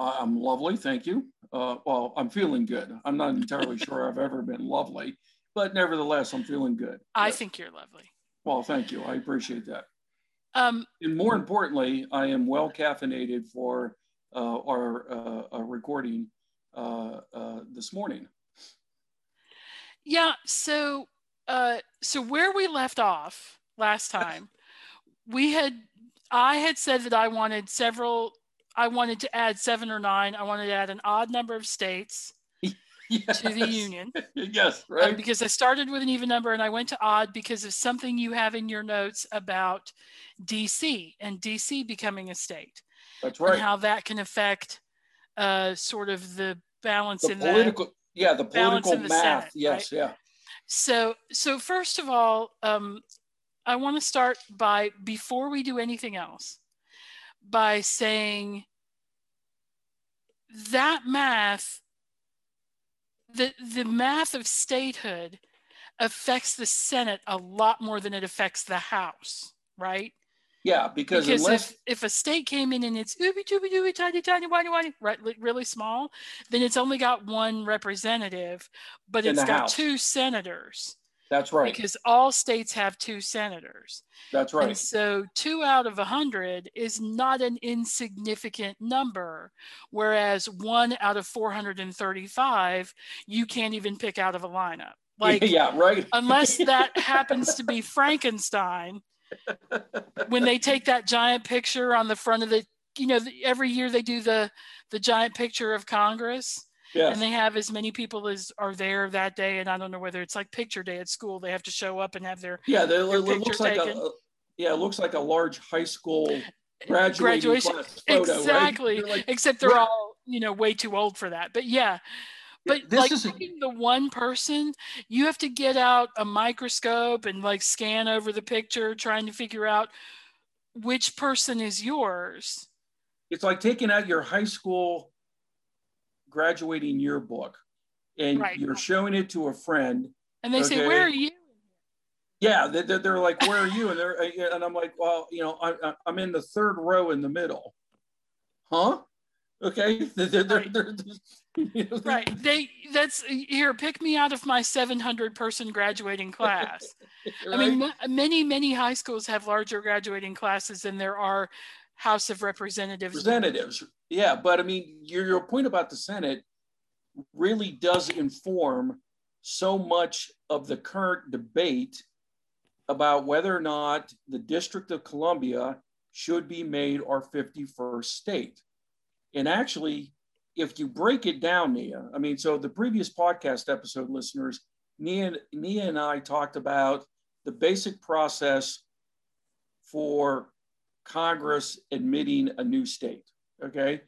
I'm lovely, thank you. Uh, well, I'm feeling good. I'm not entirely sure I've ever been lovely, but nevertheless, I'm feeling good. I yeah. think you're lovely. Well, thank you. I appreciate that. Um, and more importantly, I am well caffeinated for uh, our uh, recording uh, uh, this morning. Yeah. So, uh, so where we left off last time, we had I had said that I wanted several I wanted to add seven or nine. I wanted to add an odd number of states yes. to the union. yes, uh, right. because I started with an even number and I went to odd because of something you have in your notes about DC and DC becoming a state. That's right. And how that can affect uh, sort of the balance in the in political, the yeah, the political math. Senate, yes, right? yeah. So, so first of all, um, I want to start by before we do anything else, by saying that math, the, the math of statehood affects the Senate a lot more than it affects the House, right? Yeah, because, because unless... if, if a state came in and it's ooby dooby dooby tiny tiny whiny whiny right really small, then it's only got one representative, but in it's got House. two senators. That's right. Because all states have two senators. That's right. And so two out of a hundred is not an insignificant number, whereas one out of 435 you can't even pick out of a lineup. Like yeah, right. unless that happens to be Frankenstein, when they take that giant picture on the front of the, you know, every year they do the the giant picture of Congress Yes. And they have as many people as are there that day. And I don't know whether it's like picture day at school. They have to show up and have their yeah. Their it looks like a, yeah. It looks like a large high school graduation photo, exactly. Right? Like, Except they're all you know way too old for that. But yeah. But this like is the one person, you have to get out a microscope and like scan over the picture, trying to figure out which person is yours. It's like taking out your high school graduating yearbook and Right. you're showing it to a friend And they say, Where are you? yeah they- they- they're like where are you and they're uh, and i'm like well you know I, i'm in the third row in the middle huh okay They're- they're- Right. they're- you know, Right. They that's here, pick me out of my 700 person graduating class. I mean, many, many high schools have larger graduating classes than there are House of Representatives. representatives yeah but i mean your, your point about the senate really does inform so much of the current debate about whether or not the district of columbia should be made our 51st state and actually if you break it down nia i mean so the previous podcast episode listeners nia, nia and i talked about the basic process for Congress admitting a new state. Okay.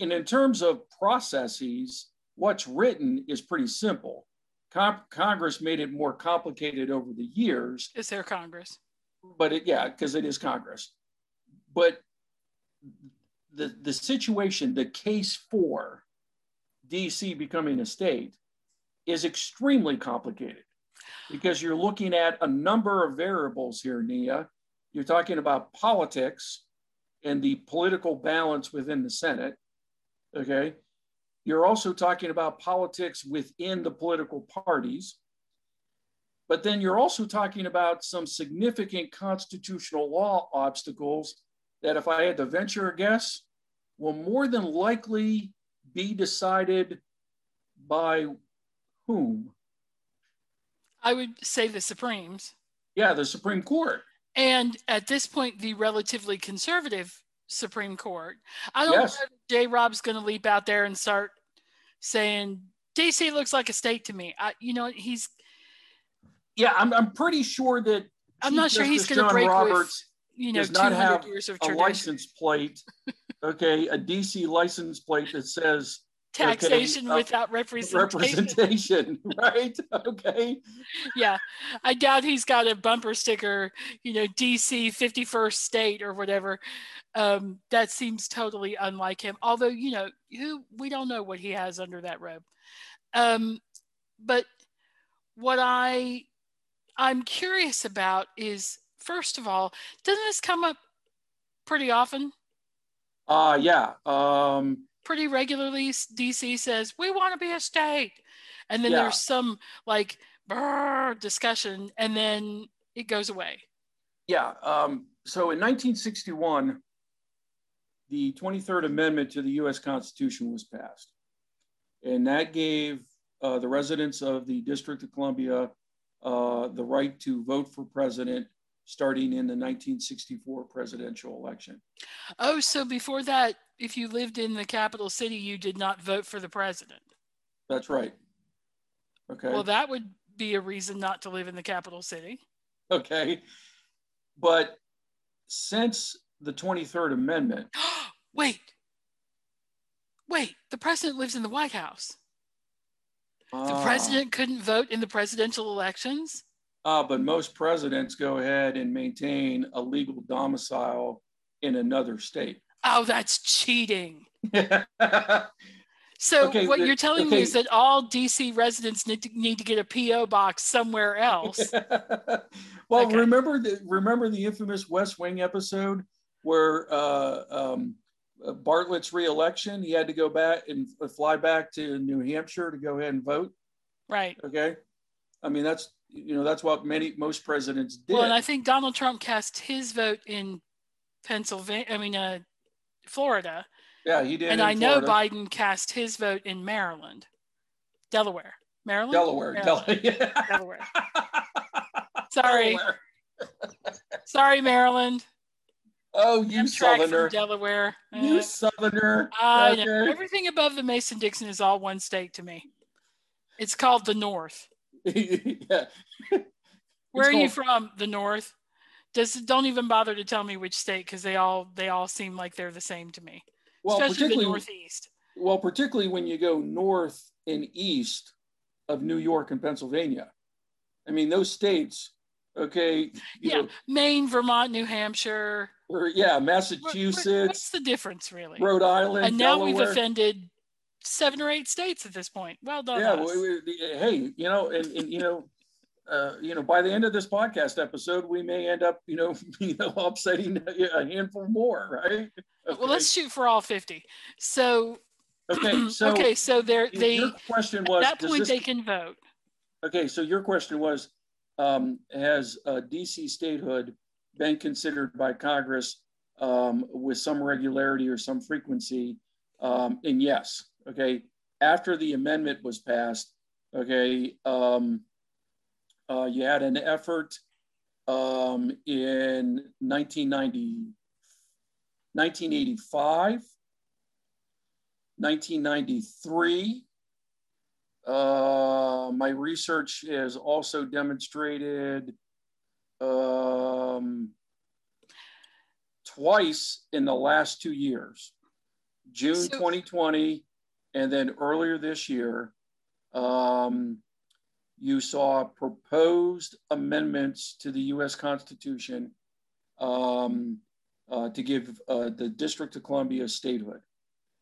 And in terms of processes, what's written is pretty simple. Con- Congress made it more complicated over the years, Is there Congress? but it, yeah, because it is Congress. But the, the situation, the case for DC becoming a state is extremely complicated because you're looking at a number of variables here, Nia. You're talking about politics and the political balance within the Senate. Okay. You're also talking about politics within the political parties. But then you're also talking about some significant constitutional law obstacles that, if I had to venture a guess, will more than likely be decided by whom? I would say the Supremes. Yeah, the Supreme Court. And at this point, the relatively conservative Supreme Court. I don't Yes. know if J. Rob's going to leap out there and start saying DC looks like a state to me. I, you know, he's. Yeah, I'm, I'm pretty sure that. I'm not sure he's going to break Roberts with, you know, does not have years of a license plate, okay, a DC license plate that says taxation without representation. representation, right? Okay. yeah, I doubt he's got a bumper sticker, you know, DC 51st state or whatever. Um, that seems totally unlike him. Although, you know, who we don't know what he has under that robe. Um, but what I I'm curious about is first of all, doesn't this come up pretty often? Uh yeah. Um pretty regularly DC says we want to be a state, and then Yeah. there's some like brrr discussion, and then it goes away. yeah. Um so in 1961, the 23rd Amendment to the US Constitution was passed. And that gave uh, the residents of the District of Columbia uh, the right to vote for president starting in the 1964 presidential election. Oh, so before that, if you lived in the capital city, you did not vote for the president. That's right. Okay. Well, that would be a reason not to live in the capital city. okay. But since the 23rd Amendment, Wait, wait, the president lives in the White House. The Ah. president couldn't vote in the presidential elections. Ah, but most presidents go ahead and maintain a legal domicile in another state. Oh, that's cheating. So Okay, what the- you're telling me is that all DC residents need to, need to get a PO box somewhere else. well, Okay. remember the remember the infamous West Wing episode where uh, um, uh, Bartlett's reelection, he had to go back and fly back to New Hampshire to go ahead and vote. right. Okay, I mean that's you know that's what many most presidents did. Well, and I think Donald Trump cast his vote in Pennsylvania, I mean, uh, Florida. yeah, he did. and I know Florida. Biden cast his vote in Maryland, Delaware. Maryland? Delaware, Maryland. Delaware. Delaware. Sorry. Delaware. Sorry, Maryland. Oh, you southerner. Delaware. You Eh, southerner. I know. Everything above the Mason Dixon is all one state to me. It's called the North. yeah. Where are you from? The North. Just don't even bother to tell me which state because they all they all seem like they're the same to me. Well, Especially the particularly Northeast. well, particularly when you go north and east of New York and Pennsylvania. I mean, those states, okay, you Yeah, know, Maine, Vermont, New Hampshire. or yeah, what- Massachusetts, What's the difference, really? Rhode Island, and now we've offended seven or eight states at this point. Well done. yeah, we, we, hey, you know, and, and you know, uh, you know, by the end of this podcast episode, we may end up, you know, you know, upsetting a handful more, right? Well, let's shoot for all 50. So, okay. So okay, so they're, they, your question at that point, this- they can vote. Okay, so your question was, um, has uh, DC statehood been considered by Congress um, with some regularity or some frequency? Um, and yes, okay, after the amendment was passed, okay, um, uh, you had an effort um, in 1990, 1985, 1993, uh, my research has also demonstrated um, twice in the last two years, June So- 2020, and then earlier this year, um, you saw proposed amendments to the U.S. Constitution um, uh, to give uh, the District of Columbia statehood.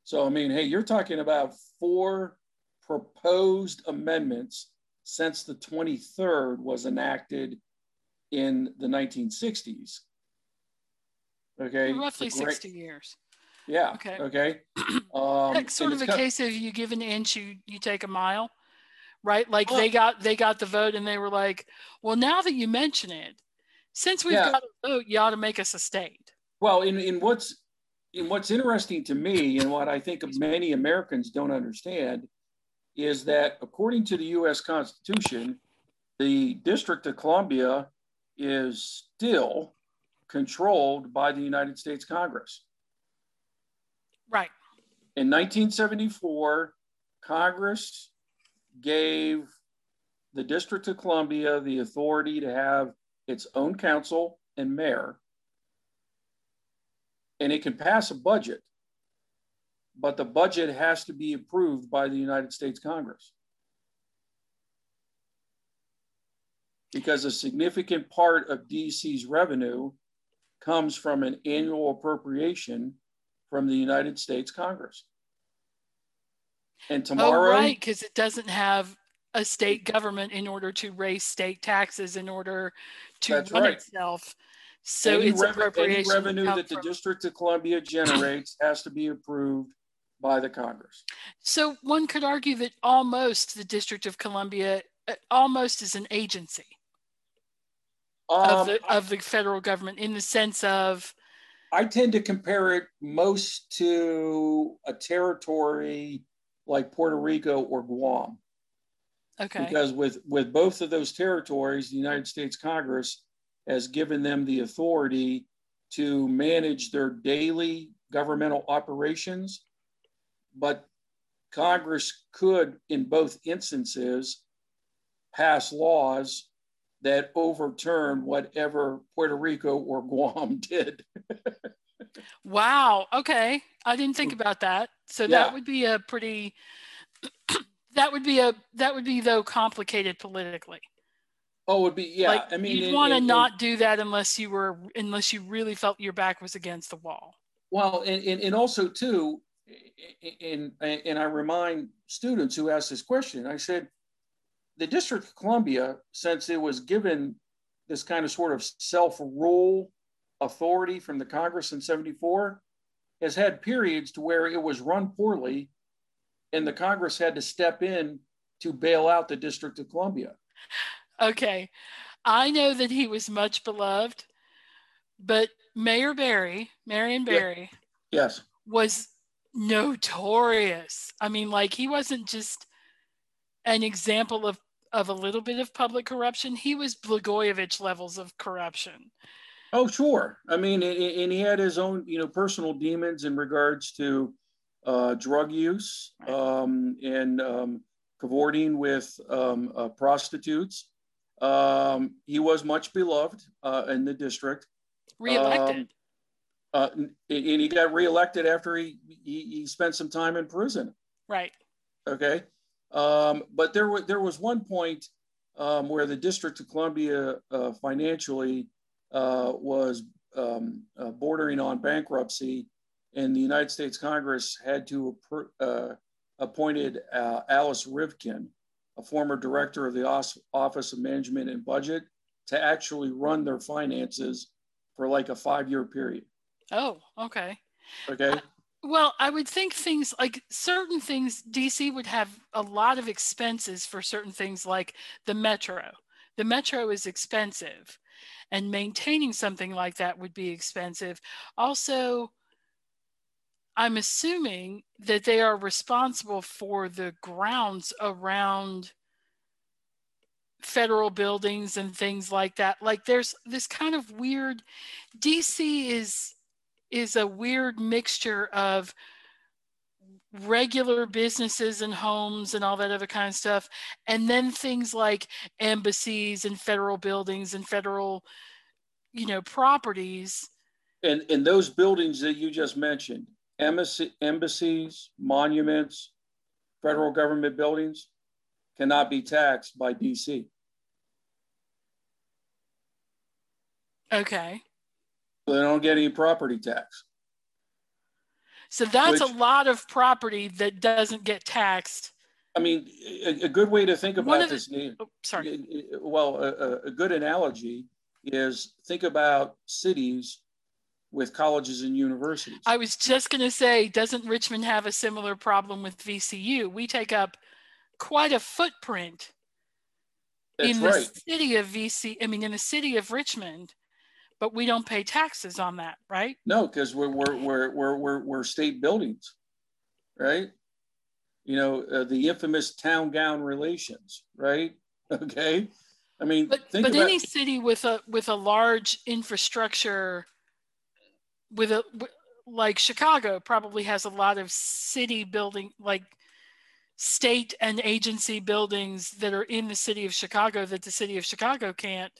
So, I mean, hey, you're talking about four proposed amendments since the 23rd was enacted in the 1960s. Okay. Roughly The great- 60 years. Yeah. Okay. Okay. Um, That's sort of a case of you give an inch, you, you take a mile, right? Like Well- they got, they got the vote and they were like, well, now that you mention it, since we've Yeah. got a vote, you ought to make us a state. Well, in, in what's in what's interesting to me and what I think many Americans don't understand is that according to the US Constitution, the District of Columbia is still controlled by the United States Congress. Right. In 1974, Congress gave the District of Columbia the authority to have its own council and mayor, and it can pass a budget. but the budget has to be approved by the United States Congress. Because a significant part of DC's revenue comes from an annual appropriation from the United States Congress. And tomorrow, oh, right, because it doesn't have a state government in order to raise state taxes in order to run right. itself. So any, it's any revenue that the District of Columbia generates has to be approved by the Congress. So one could argue that almost the District of Columbia uh, almost is an agency um, of, the, of the federal government in the sense of. I tend to compare it most to a territory like Puerto Rico or Guam. Okay. Because with, with both of those territories, the United States Congress has given them the authority to manage their daily governmental operations. But Congress could, in both instances, pass laws that overturn whatever Puerto Rico or Guam did. Wow. Okay. I didn't think about that. So yeah. that would be a pretty that would be a that would be though complicated politically. Oh, it would be yeah. Like, I mean, you'd want to not do that unless you were unless you really felt your back was against the wall. Well, and and, and also too, and and I remind students who ask this question, I said, the District of Columbia, since it was given this kind of sort of self-rule authority from the Congress in '74, has had periods to where it was run poorly, and the Congress had to step in to bail out the District of Columbia. Okay. I know that he was much beloved, but Mayor Barry, Marion Barry, yes, was notorious. I mean, like he wasn't just an example of of a little bit of public corruption. He was Blagojevich levels of corruption. Oh, sure. I mean, and he had his own, you know, personal demons in regards to uh, drug use um, and um, cavorting with um, uh, prostitutes. Um, he was much beloved uh, in the district. Reelected. Um, uh, and he got reelected after he, he, he spent some time in prison. Right. Okay. Um, but there was there was one point um, where the District of Columbia uh, financially uh, was um, uh, bordering on bankruptcy, and the United States Congress had to uh, appointed uh, Alice Rivlin, a former director of the Office of Management and Budget, to actually run their finances for like a five year period. Oh, okay. Okay. Uh, well, I would think things like certain things, DC would have a lot of expenses for certain things like the metro. The metro is expensive, and maintaining something like that would be expensive. Also, I'm assuming that they are responsible for the grounds around federal buildings and things like that. Like there's this kind of weird DC is is a weird mixture of regular businesses and homes and all that other kind of stuff and then things like embassies and federal buildings and federal you know properties and and those buildings that you just mentioned embassy, embassies, monuments, federal government buildings cannot be taxed by DC. Okay. So they don't get any property tax. So that's Which, a lot of property that doesn't get taxed. I mean, a, a good way to think about this. oh, sorry. Well, a, a good analogy is think about cities with colleges and universities. I was just going to say, doesn't Richmond have a similar problem with VCU? We take up quite a footprint That's in the right. city of VC. I mean, in the city of Richmond, but we don't pay taxes on that, right? No, because we're we're, we're we're we're we're state buildings, right? You know, uh, the infamous town gown relations, right? Okay. I mean, but, but about- any city with a with a large infrastructure with a like Chicago probably has a lot of city building like state and agency buildings that are in the city of Chicago that the city of Chicago can't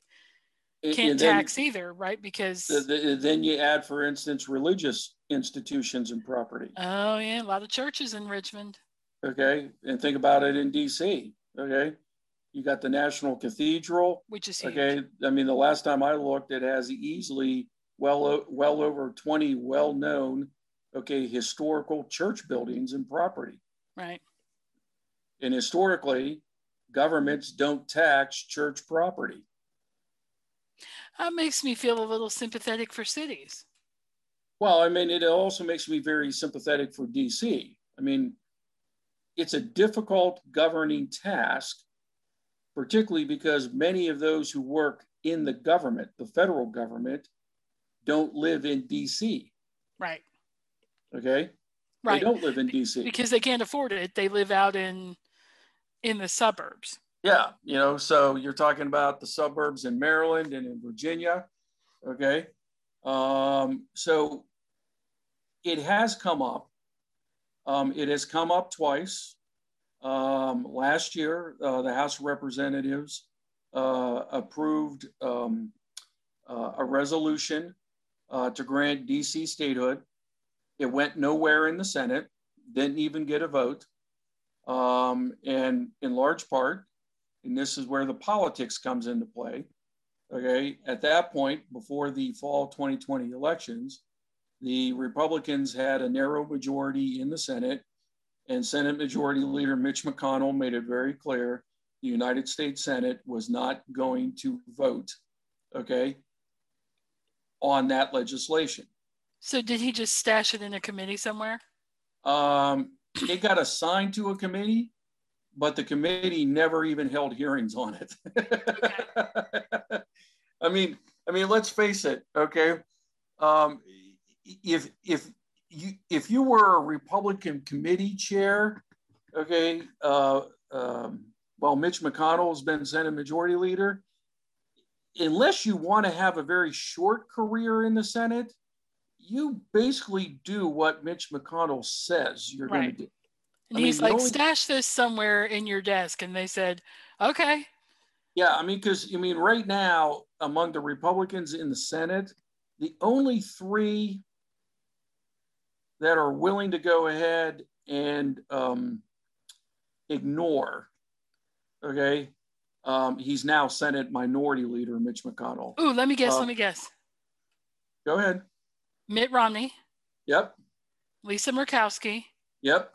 can't then- tax either, right? Because the- the- Then you add, for instance, religious institutions and property. oh yeah, a lot of churches in Richmond. Okay, and think about it in DC. Okay, you got the National Cathedral. which is huge. Okay, I mean the last time I looked, it has easily well well over twenty well-known okay historical church buildings and property. Right. And historically, governments don't tax church property. That makes me feel a little sympathetic for cities. Well, I mean, it also makes me very sympathetic for DC. I mean, it's a difficult governing task, particularly because many of those who work in the government, the federal government, don't live in DC. Right. Okay. Right. They don't live in DC. Because they can't afford it. They live out in in the suburbs. Yeah. You know, so you're talking about the suburbs in Maryland and in Virginia. Okay. Um, so it has come up. Um, it has come up twice. Um, last year, uh, the House of Representatives uh, approved um, uh, a resolution uh, to grant DC statehood. It went nowhere in the Senate, didn't even get a vote. Um, and in large part, and this is where the politics comes into play. Okay, at that point, before the fall 2020 elections, the Republicans had a narrow majority in the Senate, and Senate Majority Leader Mitch McConnell made it very clear the United States Senate was not going to vote, okay, on that legislation. So did he just stash it in a committee somewhere? Um, it got assigned to a committee, but the committee never even held hearings on it. I mean, I mean, let's face it, okay? Um, if if you if you were a Republican committee chair, okay, uh, um, well, Mitch McConnell has been Senate Majority Leader. Unless you want to have a very short career in the Senate, you basically do what Mitch McConnell says you're going to do. And I mean, he's like, only- stash this somewhere in your desk. And they said, okay. Yeah, I mean, because I mean, right now among the Republicans in the Senate, the only three that are willing to go ahead and um, ignore, okay, um, he's now Senate Minority Leader Mitch McConnell. Ooh, let me guess. Uh, let me guess. Go ahead. Mitt Romney, Yep, Lisa Murkowski, yep.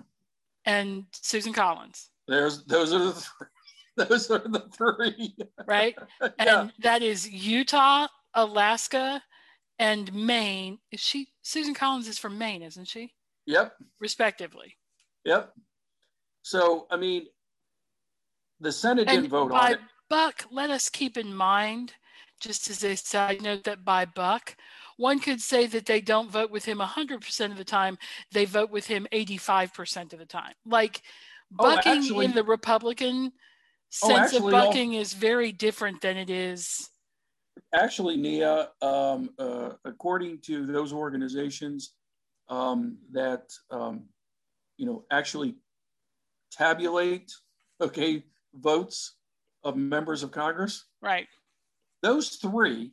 And Susan Collins, There's those are the three. Those are the three. right? yeah. And that is Utah, Alaska, and Maine. Is she Susan Collins is from Maine, isn't she? Yep. Respectively. Yep. So I mean, the Senate didn't And vote on by it. buck, let us keep in mind, just as a side note, that by buck, one could say that they don't vote with him 100% of the time. They vote with him 85% of the time. Like Oh, bucking actually- in the Republican Oh, sense actually, of bucking is very different than it is. Actually, Nia, um, uh, according to those organizations um, that um, you know actually tabulate, okay, votes of members of Congress, Right. those three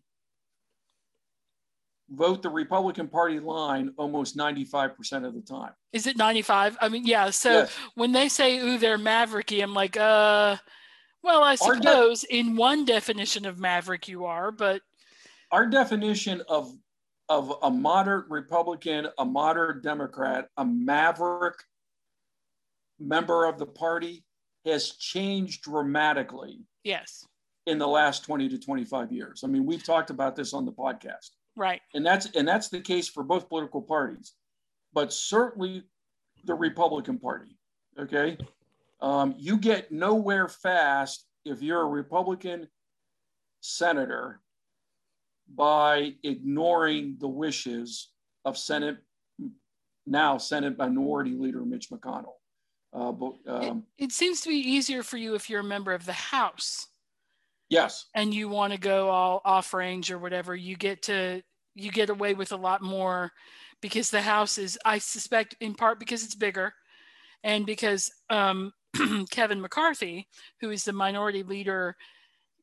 vote the Republican Party line almost 95% of the time. Is it 95? I mean, yeah. So Yes. when they say, ooh, they're mavericky, I'm like, uh, well, I Our de- suppose in one definition of maverick you are, but Our definition of of a moderate Republican, a moderate Democrat, a maverick member of the party has changed dramatically yes, in the last 20 to 25 years. I mean, we've talked about this on the podcast. Right. And that's and that's the case for both political parties, but certainly the Republican Party. Okay, um, you get nowhere fast if you're a Republican senator by ignoring the wishes of Senate now Senate Minority Leader Mitch McConnell. Uh, but, um, it, it seems to be easier for you if you're a member of the House yes, and you want to go all off range or whatever. You get to you get away with a lot more because the House is, I suspect, in part because it's bigger, and because um, Kevin McCarthy, who is the minority leader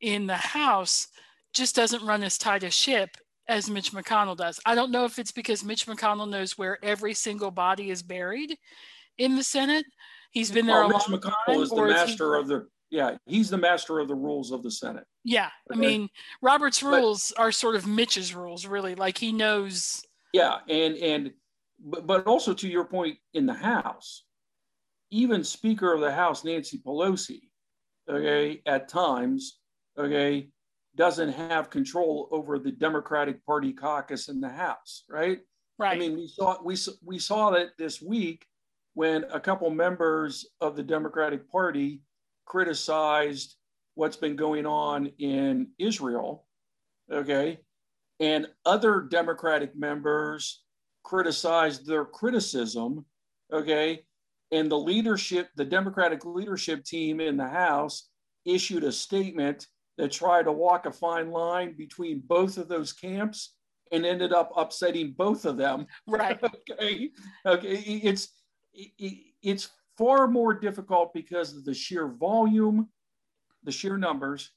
in the House, just doesn't run as tight a ship as Mitch McConnell does. I don't know if it's because Mitch McConnell knows where every single body is buried in the Senate. He's been there Oh, a Mitch long McConnell time, is the or is he- master of the, yeah, he's the master of the rules of the Senate. Yeah, I mean, Robert's But- rules are sort of Mitch's rules, really. Like he knows. Yeah, and and but, but also to your point in the House, even Speaker of the House Nancy Pelosi, okay, at times, okay, doesn't have control over the Democratic Party caucus in the House, right? Right. I mean, we saw we we saw that this week when a couple members of the Democratic Party criticized what's been going on in Israel, okay, and other Democratic members criticized their criticism, okay, and the leadership, the Democratic leadership team in the House issued a statement that tried to walk a fine line between both of those camps and ended up upsetting both of them. Right. okay? Okay it's it, it's far more difficult because of the sheer volume the sheer numbers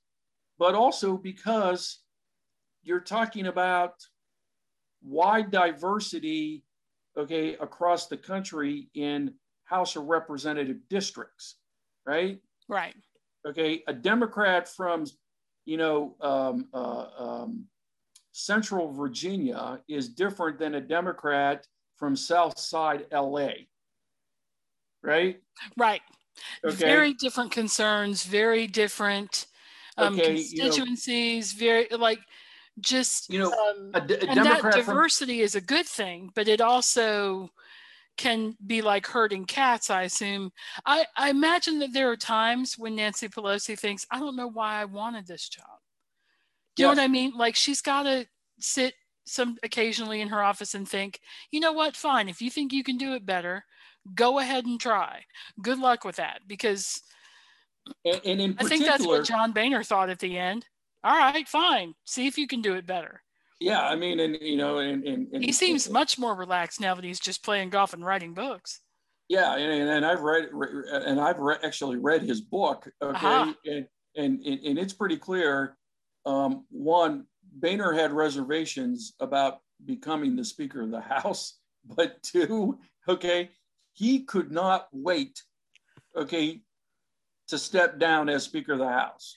but also because you're talking about wide diversity okay across the country in house of representative districts right Right. okay a democrat from you know um, uh, um, central virginia is different than a democrat from south side la right Right. okay Very different concerns, very different um, Okay, you know- constituencies, very like just you know um, a, d- a and that democrat from diversity is a good thing, but it also can be like herding cats, I assume. I, I imagine that there are times when Nancy Pelosi thinks, I don't know why I wanted this job. Do you know what I mean? Like she's got to sit some occasionally in her office and think, you know what? Fine. If you think you can do it better, go ahead and try. Good luck with that because and, and in I think that's what John Boehner thought at the end. All right, fine. See if you can do it better. yeah i mean and you know and, and, and He seems much more relaxed now that he's just playing golf and writing books. Yeah, and, and I've read and I've re- actually read his book. Okay, Aha. and, and and it's pretty clear. Um, one, Boehner had reservations about becoming the Speaker of the House, but two, okay, he could not wait, okay, to step down as Speaker of the House.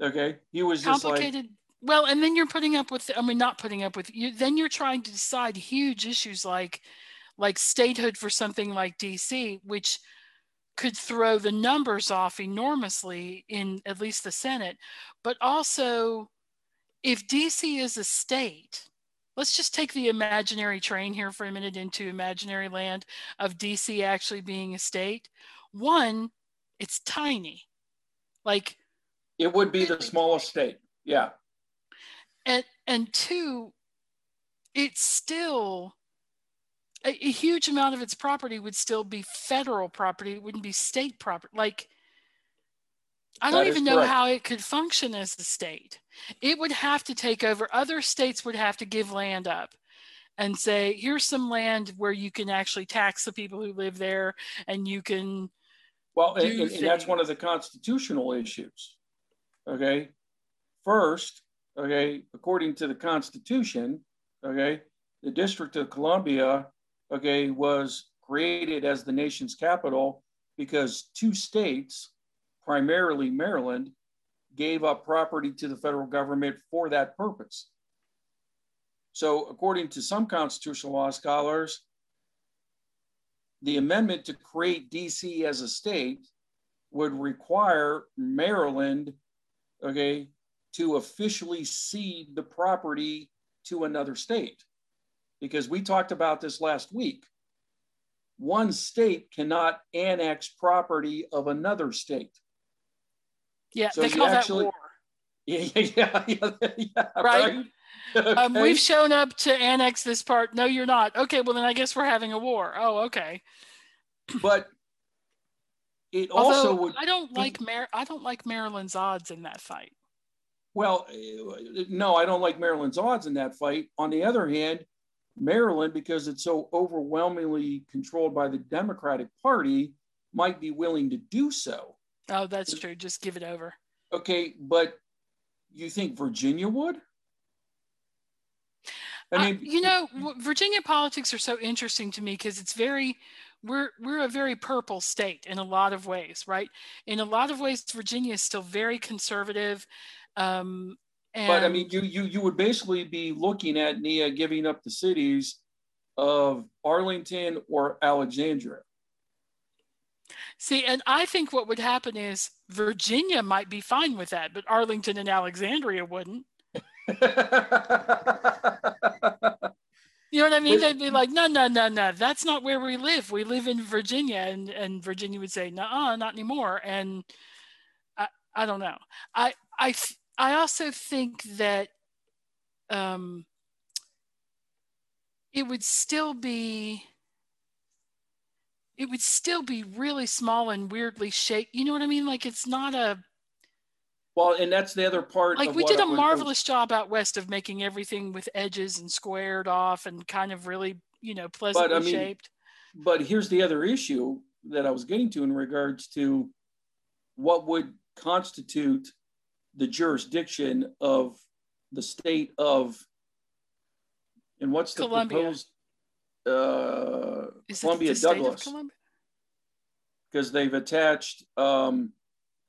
Okay, he was just like, well, and then you're putting up with I mean not putting up with you then you're trying to decide huge issues like like statehood for something like DC, which could throw the numbers off enormously in at least the Senate. But also, if DC is a state, let's just take the imaginary train here for a minute into imaginary land of DC actually being a state. One, it's tiny. Like, it would be the smallest state. Yeah, and and two, it's still a, a huge amount of its property would still be federal property. It wouldn't be state property. Like, I don't even know correct. how it could function as the state. It would have to take over. Other states would have to give land up and say, here's some land where you can actually tax the people who live there and you can Well, and, and, and that's one of the constitutional issues. Okay. First, okay, according to the Constitution, okay, the District of Columbia, okay, was created as the nation's capital because two states, primarily Maryland, gave up property to the federal government for that purpose. So, according to some constitutional law scholars, the amendment to create DC as a state would require Maryland, okay, to officially cede the property to another state. Because we talked about this last week. One state cannot annex property of another state. Yeah, So they call actually- that war. Yeah, yeah, yeah, yeah, Right. right? Um, we've shown up to annex this part. No, you're not. Okay, well then I guess we're having a war. Oh, okay. but it Although also would I don't like Mar- I don't like Maryland's odds in that fight. Well, no, I don't like Maryland's odds in that fight. On the other hand, Maryland, because it's so overwhelmingly controlled by the Democratic Party, might be willing to do so. Oh, that's true. Just give it over. Okay, but you think Virginia would? I mean, uh, you know, Virginia politics are so interesting to me because it's very we're we're a very purple state in a lot of ways, right? In a lot of ways, Virginia is still very conservative. Um, and... But I mean, you you you would basically be looking at Nia giving up the cities of Arlington or Alexandria. See, and I think what would happen is Virginia might be fine with that, but Arlington and Alexandria wouldn't. You know what I mean? They'd be like, no, no, no, no, that's not where we live. We live in Virginia. And, and Virginia would say, no, not anymore. And I, I don't know. I, I, I also think that um, it would still be, it would still be really small and weirdly shaped. You know what I mean? Like it's not a, well, and that's the other part. Like we did a marvelous job out west of making everything with edges and squared off and kind of really, you know, pleasantly but, I mean, shaped. But here's the other issue that I was getting to in regards to what would constitute the jurisdiction of the state of and what's the Columbia. proposed uh, Columbia Douglass because they've attached um,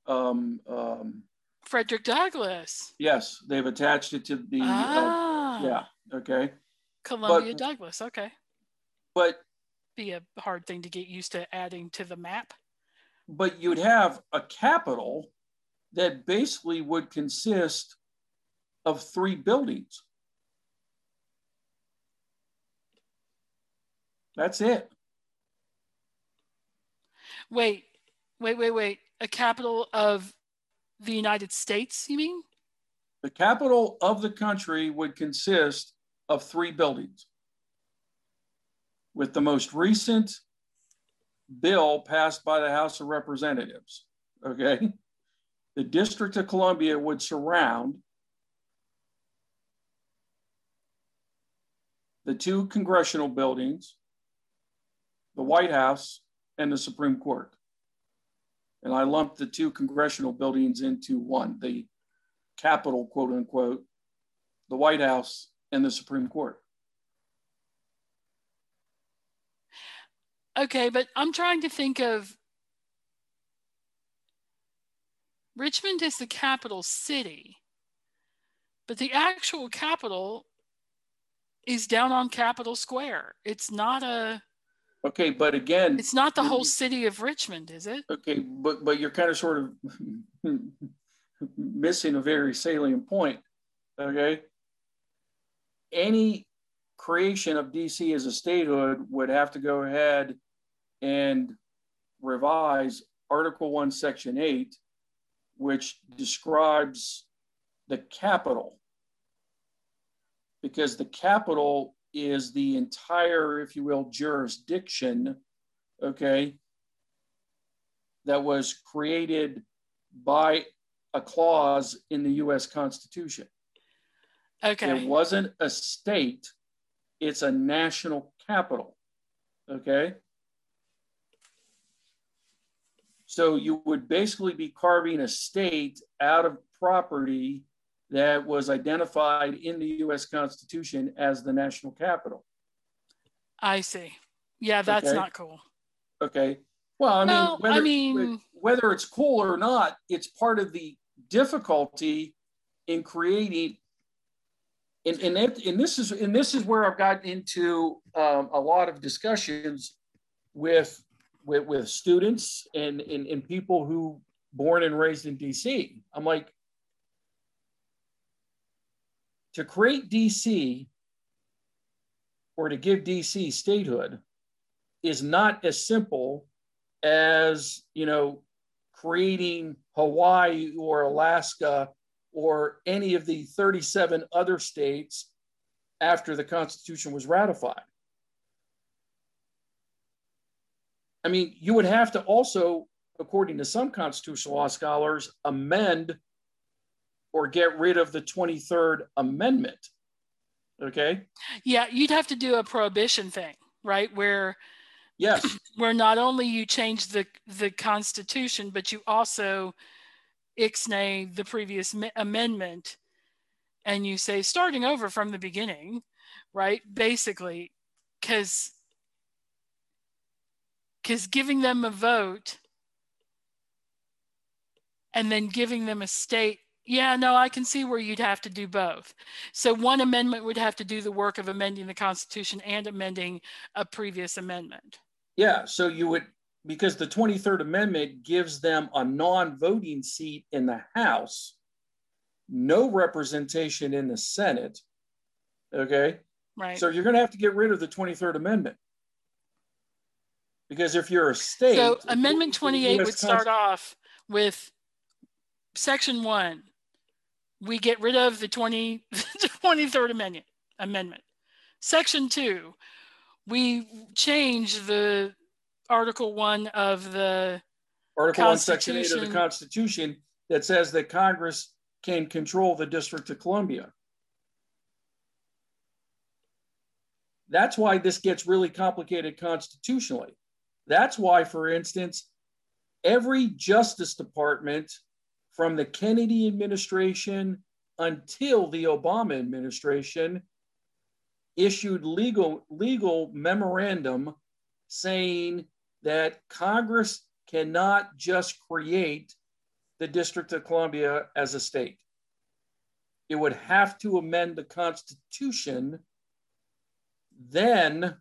um, um, Frederick Douglass. Yes, they've attached it to the. Uh, ah. Uh, yeah. Okay. Columbia but, Douglass. Okay. But. Be a hard thing to get used to adding to the map. But you'd have a capital that basically would consist of three buildings. That's it. Wait, wait, wait, wait. A capital of the United States, you mean? The capital of the country would consist of three buildings. With the most recent bill passed by the House of Representatives, okay, the District of Columbia would surround the two congressional buildings, the White House, and the Supreme Court and I lumped the two congressional buildings into one the Capitol, quote unquote, the White House, and the Supreme Court. Okay, but I'm trying to think of Richmond is the capital city, but the actual capital is down on Capitol Square. It's not a Okay, but again, it's not the whole city of Richmond, is it? Okay, but but you're kind of sort of missing a very salient point. Okay, any creation of DC as a statehood would have to go ahead and revise Article 1, Section 8, which describes the capital. Because the capital is the entire, if you will, jurisdiction, okay, that was created by a clause in the US Constitution. Okay. It wasn't a state, it's a national capital. Okay. So you would basically be carving a state out of property that was identified in the US Constitution as the national capital. I see. Yeah, that's okay. not cool. Okay. Well, I mean, whether, I mean, whether it's cool or not, it's part of the difficulty in creating. And, and, and this is and this is where I've gotten into um, a lot of discussions with with, with students and, and, and people who born and raised in DC. I'm like, to create DC or to give DC statehood is not as simple as, you know, creating Hawaii or Alaska or any of the 37 other states after the Constitution was ratified. I mean, you would have to also, according to some constitutional law scholars, amend or get rid of the 23rd Amendment. Okay. Yeah, you'd have to do a prohibition thing, right? Where yes, where not only you change the the Constitution, but you also ixnay the previous amendment and you say starting over from the beginning, right? Basically, because because giving them a vote and then giving them a state yeah, no, I can see where you'd have to do both. So one amendment would have to do the work of amending the Constitution and amending a previous amendment. Yeah, so you would, because the 23rd Amendment gives them a non voting seat in the House, no representation in the Senate. Okay. Right. So you're going to have to get rid of the 23rd Amendment. Because if you're a state. So Amendment 28 would start off with Section 1 we get rid of the 20, 23rd Amendment, Amendment. Section 2, we change the Article 1 of the Article 1, Section 8 of the Constitution that says that Congress can control the District of Columbia. That's why this gets really complicated constitutionally. That's why, for instance, every Justice Department from the Kennedy administration until the Obama administration issued legal, legal memorandum saying that Congress cannot just create the District of Columbia as a state. It would have to amend the Constitution. Then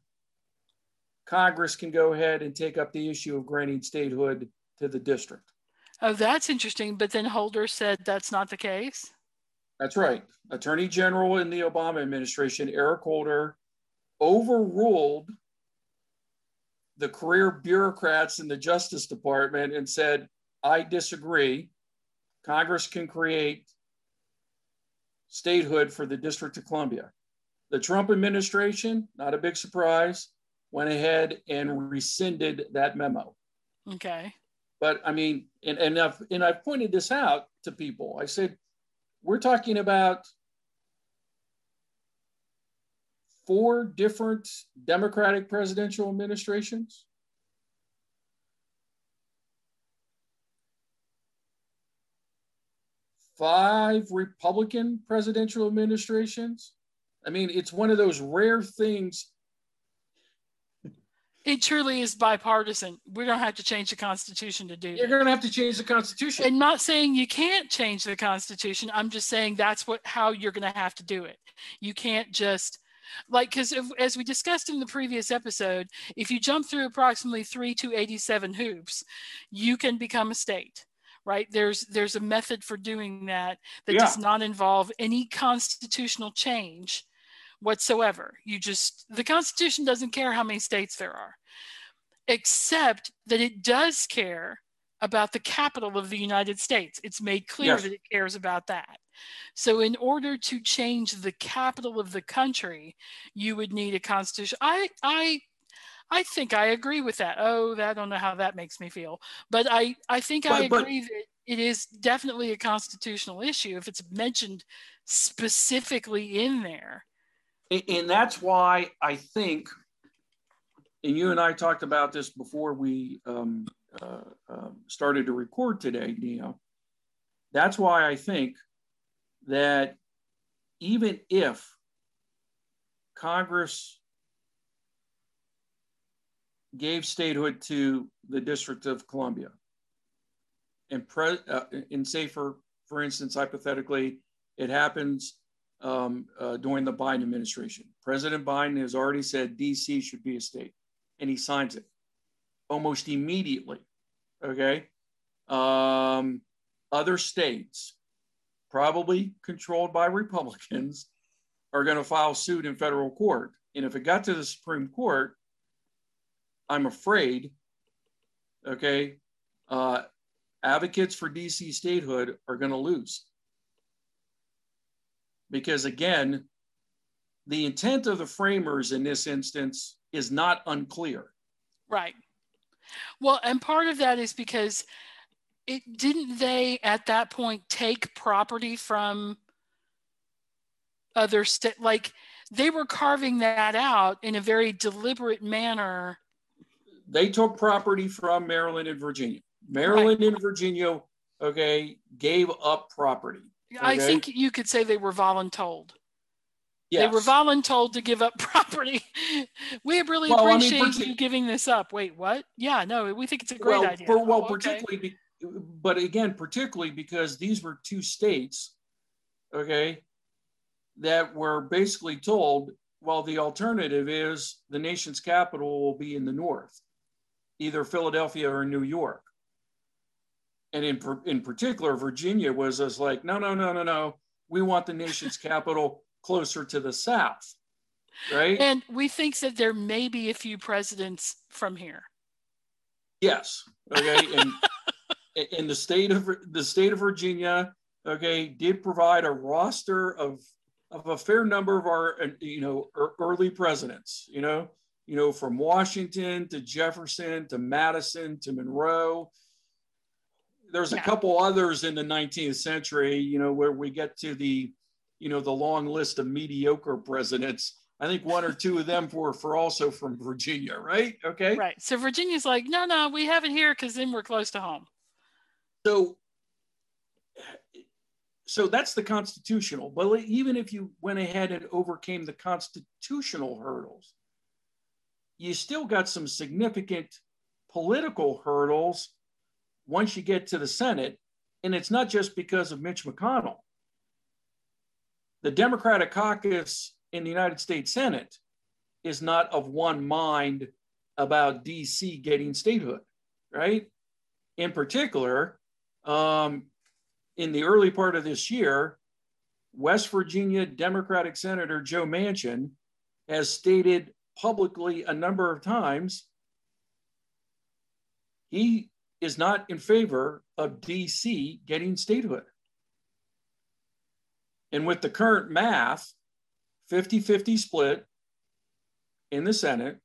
Congress can go ahead and take up the issue of granting statehood to the district. Oh, that's interesting. But then Holder said that's not the case. That's right. Attorney General in the Obama administration, Eric Holder, overruled the career bureaucrats in the Justice Department and said, I disagree. Congress can create statehood for the District of Columbia. The Trump administration, not a big surprise, went ahead and rescinded that memo. Okay. But I mean, and, and I've and I've pointed this out to people. I said, we're talking about four different Democratic presidential administrations. Five Republican presidential administrations. I mean, it's one of those rare things it truly is bipartisan. We don't have to change the Constitution to do You're going to have to change the Constitution. And not saying you can't change the Constitution. I'm just saying that's what how you're going to have to do it. You can't just like because as we discussed in the previous episode, if you jump through approximately three to 87 hoops, you can become a state right there's there's a method for doing that that yeah. does not involve any constitutional change whatsoever. You just, the Constitution doesn't care how many states there are, except that it does care about the capital of the United States. It's made clear yes. that it cares about that. So, in order to change the capital of the country, you would need a constitution. I, I, I think I agree with that. Oh, I don't know how that makes me feel, but I, I think but, I agree but, that it is definitely a constitutional issue if it's mentioned specifically in there and that's why I think, and you and I talked about this before we um, uh, uh, started to record today, Neo. That's why I think that even if Congress gave statehood to the District of Columbia, and, pre- uh, and say for for instance, hypothetically, it happens um, uh, during the Biden administration. President Biden has already said DC should be a state, and he signs it almost immediately. Okay. Um, other states, probably controlled by Republicans, are going to file suit in federal court. And if it got to the Supreme Court, I'm afraid, okay, uh, advocates for DC statehood are going to lose because again, the intent of the framers in this instance is not unclear. Right. Well, and part of that is because it didn't they at that point take property from other state like they were carving that out in a very deliberate manner. They took property from Maryland and Virginia. Maryland right. and Virginia, okay, gave up property. I think you could say they were voluntold. Yes. They were voluntold to give up property. we really Well, I mean, partic- you giving this up. Wait, what? Yeah, no, we think it's a great well, idea. For, well, Oh, okay. particularly, be, but again, particularly because these were two states, okay, that were basically told, well, the alternative is the nation's capital will be in the north, either Philadelphia or New York. And in, in particular, Virginia was as like, no, no, no, no, no. We want the nation's capital closer to the south, right? And we think that there may be a few presidents from here. Yes. Okay. And in the state of the state of Virginia, okay, did provide a roster of of a fair number of our uh, you know early presidents. You know, you know from Washington to Jefferson to Madison to Monroe. There's a couple others in the 19th century. You know where we get to the you know the long list of mediocre presidents. I think one or two of them were for also from Virginia, right? Okay. Right. So Virginia's like, no, no, we have it here because then we're close to home. So, so that's the constitutional. But even if you went ahead and overcame the constitutional hurdles, you still got some significant political hurdles once you get to the Senate. And it's not just because of Mitch McConnell. The Democratic caucus in the United States Senate is not of one mind about DC getting statehood, right? In particular, um, in the early part of this year, West Virginia Democratic Senator Joe Manchin has stated publicly a number of times he is not in favor of DC getting statehood. And with the current math, 50 50 split in the Senate,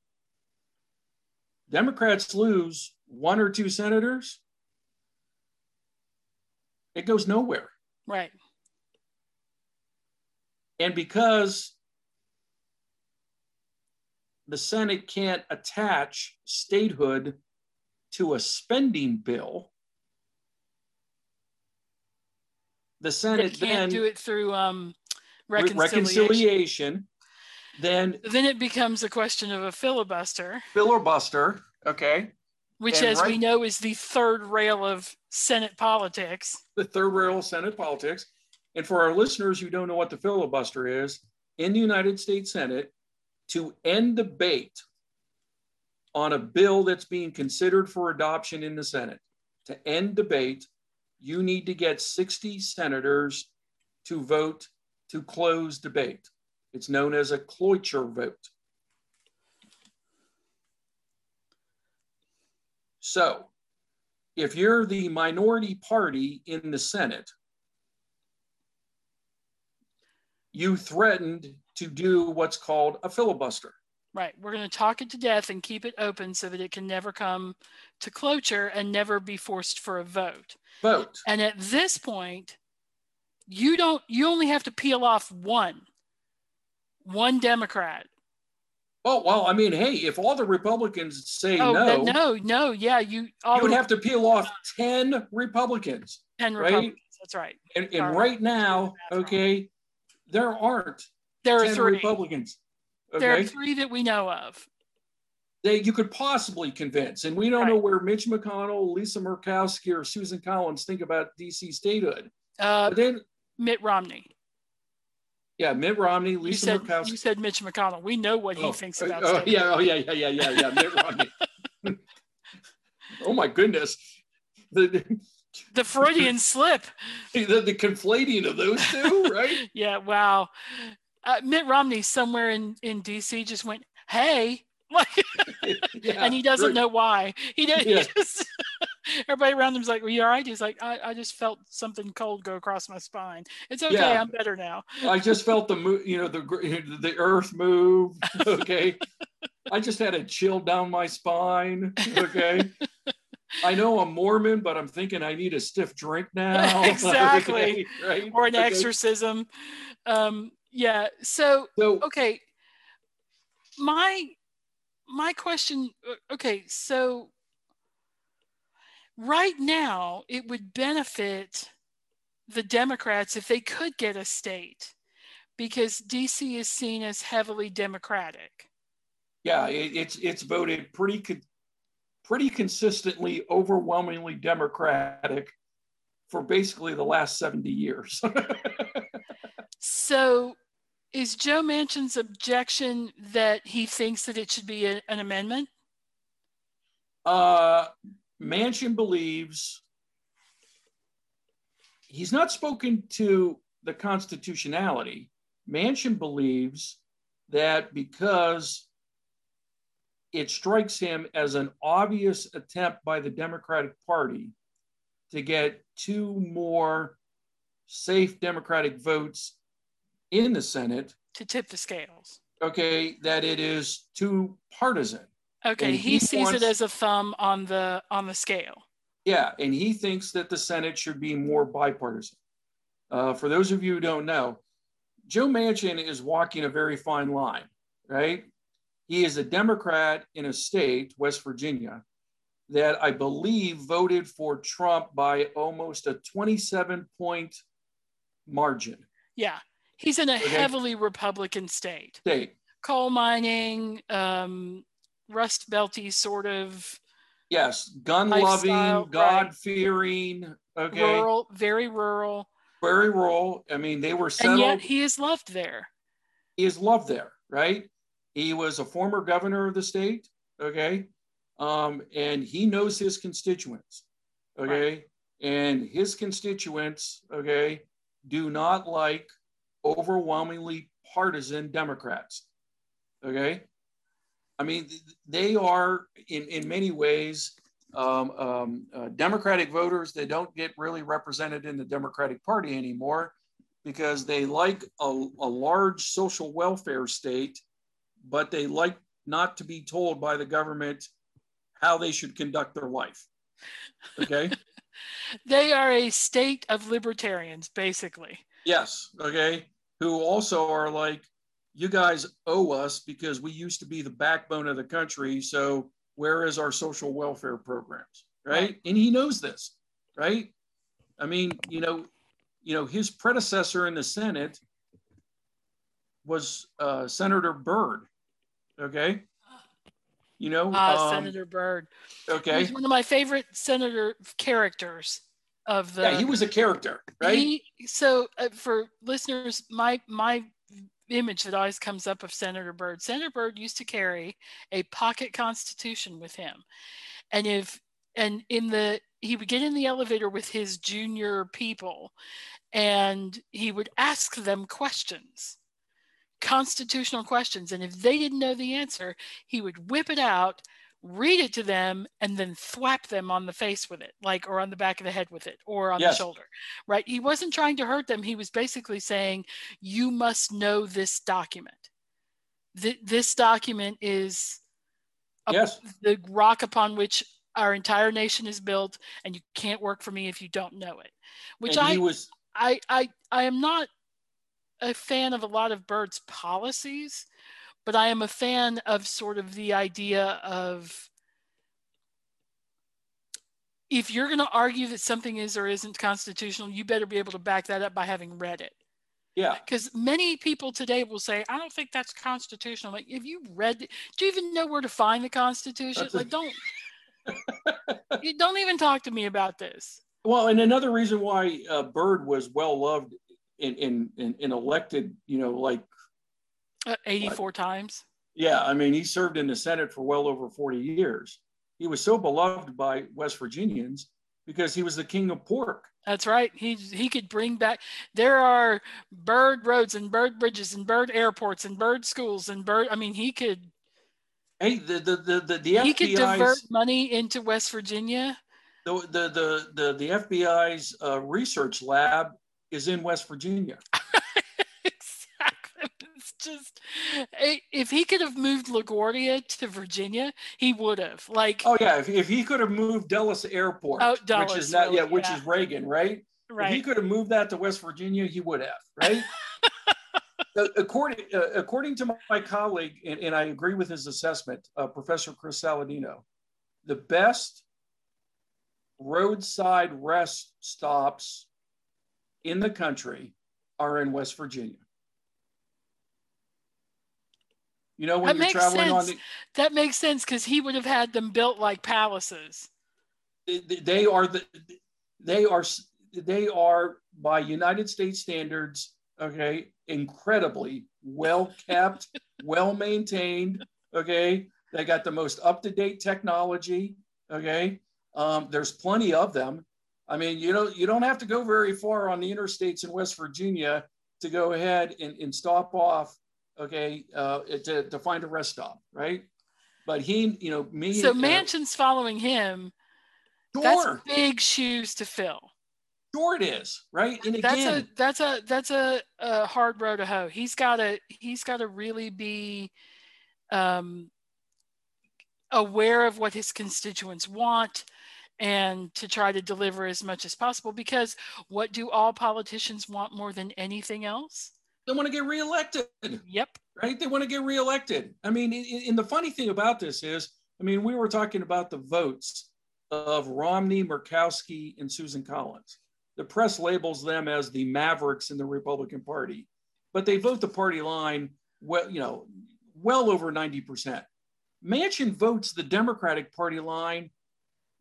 Democrats lose one or two senators, it goes nowhere. Right. And because the Senate can't attach statehood to a spending bill, the They Senate can't then do it through um, reconciliation. reconciliation, then Then it becomes a question of a filibuster, filibuster, okay, which, And as we know, is the third rail of Senate politics. the third rail of Senate politics. And for our listeners who don't know what the filibuster is, in the United States Senate, to end debate on a bill that's being considered for adoption in the Senate, to end debate, you need to get 60 senators to vote to close debate. It's known as a cloture vote. So, if you're the minority party in the Senate, you threatened to do what's called a filibuster. Right. We're going to talk it to death and keep it open so that it can never come to cloture and never be forced for a vote. Vote. And at this point, you don't you only have to peel off one. One Democrat. Oh, well, I mean, hey, if all the Republicans say Oh no, no, no, yeah, you all you would have to peel off 10 Republicans. 10 right? Republicans. That's right. And, and right now, Doing the math okay, there aren't There are 10 three. Republicans. There are three that we know of. That you could possibly convince, and we don't know where Mitch McConnell, Lisa Murkowski, or Susan Collins think about DC statehood. Uh, But then, Mitt Romney. yeah, Mitt Romney, You Lisa said Murkowski. you said Mitch McConnell. We know what he Oh, thinks oh, about oh, yeah, oh yeah, yeah, yeah, yeah, yeah, Mitt Romney. oh my goodness, the, The Freudian slip. the the conflating of those two, right? Yeah, wow. Uh, Mitt Romney somewhere in in DC just went, "Hey," Yeah, and he doesn't know why. He did. Yeah. He just, everybody around him's like, "Well, you all right?" He's like, I, "I just felt something cold go across my spine. It's okay. Yeah. I'm better now." I just felt the mo- you know the the earth move. Okay, I just had a chill down my spine. Okay, I know I'm Mormon, but I'm thinking I need a stiff drink now. Exactly. Okay, right? Or an Okay. exorcism. Um, yeah. So So okay my my question uh, okay so right now it would benefit the Democrats if they could get a state because DC is seen as heavily Democratic. Yeah, it, it's it's voted pretty con- pretty consistently, overwhelmingly Democratic for basically the last 70 years. so is Joe Manchin's objection that he thinks that it should be a, an amendment? Uh, Manchin believes he's not spoken to the constitutionality. Manchin believes that because it strikes him as an obvious attempt by the Democratic Party to get two more safe Democratic votes in the Senate to tip the scales. Okay, that it is too partisan. Okay, he, he, sees wants, it as a thumb on the on the scale. Yeah, and he thinks that the Senate should be more bipartisan. Uh, for those of you who don't know, Joe Manchin is walking a very fine line, right? He is a Democrat in a state, West Virginia, that I believe voted for Trump by almost a 27 point margin. Yeah, he's in a okay. heavily Republican state. State. Coal mining, um, Rust Belty sort of. Yes, gun loving, God fearing. Okay. Rural, very rural. Very rural. I mean, they were settled. And yet he is loved there. He is loved there, right? He was a former governor of the state. Okay. Um, and he knows his constituents. Okay. Right. And his constituents, okay, do not like overwhelmingly partisan Democrats. Okay. I mean, they are in, in many ways um, um, uh, Democratic voters. They don't get really represented in the Democratic Party anymore because they like a, a large social welfare state, but they like not to be told by the government how they should conduct their life. Okay. they are a state of libertarians, basically. Yes. Okay. Who also are like, you guys owe us because we used to be the backbone of the country. So where is our social welfare programs? Right. And he knows this, right? I mean, you know, you know, his predecessor in the Senate was uh, Senator Byrd. Okay. You know, uh, um, Senator Byrd. Okay. He's one of my favorite senator characters of the. Yeah, he was a character, right? He, so, uh, for listeners, my my image that always comes up of Senator Byrd. Senator Byrd used to carry a pocket constitution with him. And if and in the he would get in the elevator with his junior people and he would ask them questions constitutional questions and if they didn't know the answer he would whip it out read it to them and then thwap them on the face with it like or on the back of the head with it or on yes. the shoulder right he wasn't trying to hurt them he was basically saying you must know this document Th- this document is a, yes. the rock upon which our entire nation is built and you can't work for me if you don't know it which and i was I, I i am not a fan of a lot of Byrd's policies but I am a fan of sort of the idea of if you're going to argue that something is or isn't constitutional, you better be able to back that up by having read it. Yeah. Because many people today will say, I don't think that's constitutional. Like, if you read, it, do you even know where to find the Constitution? That's like, a... don't, you don't even talk to me about this. Well, and another reason why uh, Byrd was well loved in, in, in, in elected, you know, like 84 times. Yeah, I mean, he served in the Senate for well over 40 years. He was so beloved by West Virginians because he was the king of pork. That's right. He he could bring back. There are Byrd roads and Byrd bridges and Byrd airports and Byrd schools and Byrd. I mean, he could. Hey, the the the the, the he could divert money into West Virginia. The the the the, the FBI's uh, research lab is in West Virginia. Just if he could have moved LaGuardia to Virginia, he would have. Like, oh yeah, if, if he could have moved Dulles Airport, oh, Dulles, which is not really, yeah, which yeah. is Reagan, right? Right. If he could have moved that to West Virginia, he would have, right? according uh, according to my colleague, and, and, I agree with his assessment, uh, Professor Chris Saladino, the best roadside rest stops in the country are in West Virginia. You know, when that you're traveling sense. on the, that makes sense because he would have had them built like palaces. They are the, they are, they are by United States standards, okay, incredibly well kept, well maintained, okay. They got the most up to date technology, okay. Um, there's plenty of them. I mean, you know, you don't have to go very far on the interstates in West Virginia to go ahead and, and stop off okay, uh, to, to find a rest stop, right? But he, you know, me. So uh, following him. Sure, That's big shoes to fill. sure it is, right? And That's again, a that's a that's a, a hard row to hoe. He's got to he's got to really be um, aware of what his constituents want and to try to deliver as much as possible because what do all politicians want more than anything else? They want to get reelected, Yep. right? They want to get reelected. I mean, and the funny thing about this is, I mean, we were talking about the votes of Romney, Murkowski, and Susan Collins. The press labels them as the mavericks in the Republican Party, but they vote the party line well, you know, well over 90%. Manchin votes the Democratic Party line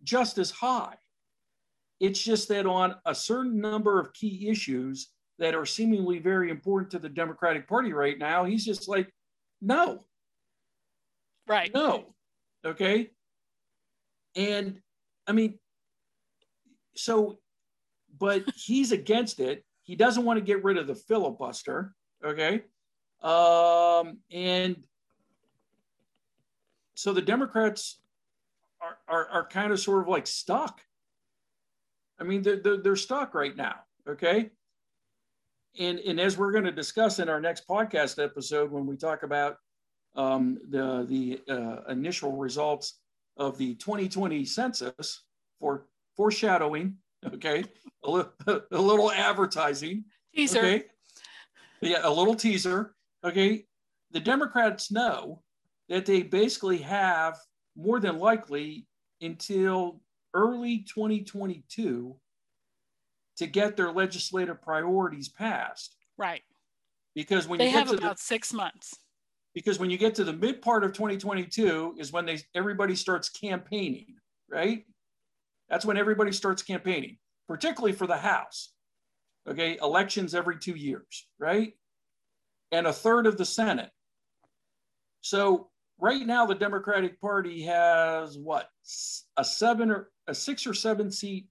just as high. It's just that on a certain number of key issues that are seemingly very important to the Democratic Party right now, he's just like, no, Right. no. Okay. And I mean, so, but he's against it. He doesn't want to get rid of the filibuster. Okay. Um, and so the Democrats are, are, are kind of sort of like stuck. I mean, they're, they're, they're stuck right now. Okay. And, and as we're going to discuss in our next podcast episode, when we talk about um, the, the uh, initial results of the 2020 census for foreshadowing, okay, a, li- a little advertising, Teaser. okay, yeah, a little teaser, okay. The Democrats know that they basically have more than likely until early 2022 to get their legislative priorities passed. Right. Because when They you get have to about the, six months. because when you get to the mid part of 2022 is when they everybody starts campaigning, right? That's when everybody starts campaigning, particularly for the House. Okay, elections every two years, right? And a third of the Senate. So right now, the Democratic Party has what a seven or a six or seven seat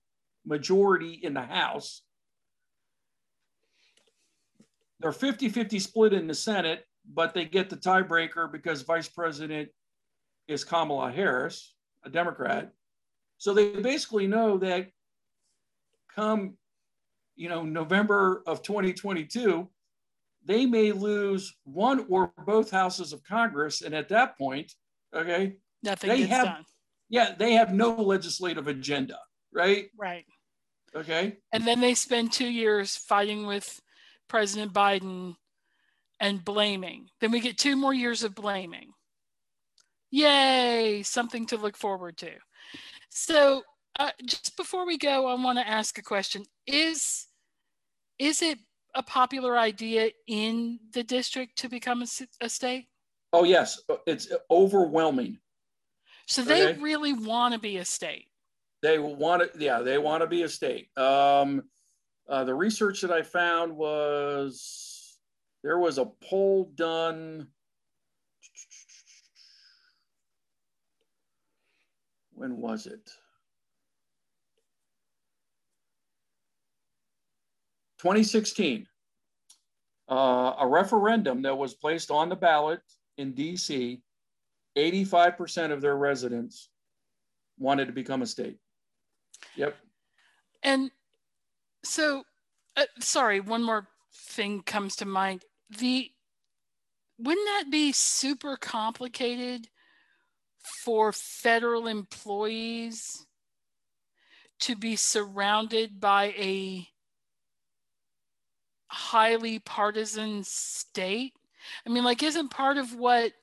majority in the House. They're 50 50 split in the Senate, but they get the tiebreaker because Vice President is Kamala Harris, a Democrat. So they basically know that come, you know, November of 2022, they may lose one or both houses of Congress. And at that point, okay, Nothing They have- done. yeah, they have no legislative agenda, right? Right. Okay. And then they spend two years fighting with President Biden and blaming. Then we get two more years of blaming. Yay, something to look forward to. So, uh, just before we go, I want to ask a question. Is is it a popular idea in the district to become a state? Oh, yes, it's overwhelming. So they Okay. really want to be a state. They want to, yeah, they want to be a state. Um, uh, the research that I found was there was a poll done. When was it? 2016. Uh, a referendum that was placed on the ballot in DC, 85% of their residents wanted to become a state. Yep. And so, uh, sorry, one more thing comes to mind. The wouldn't that be super complicated for federal employees to be surrounded by a highly partisan state? I mean, like, isn't part of what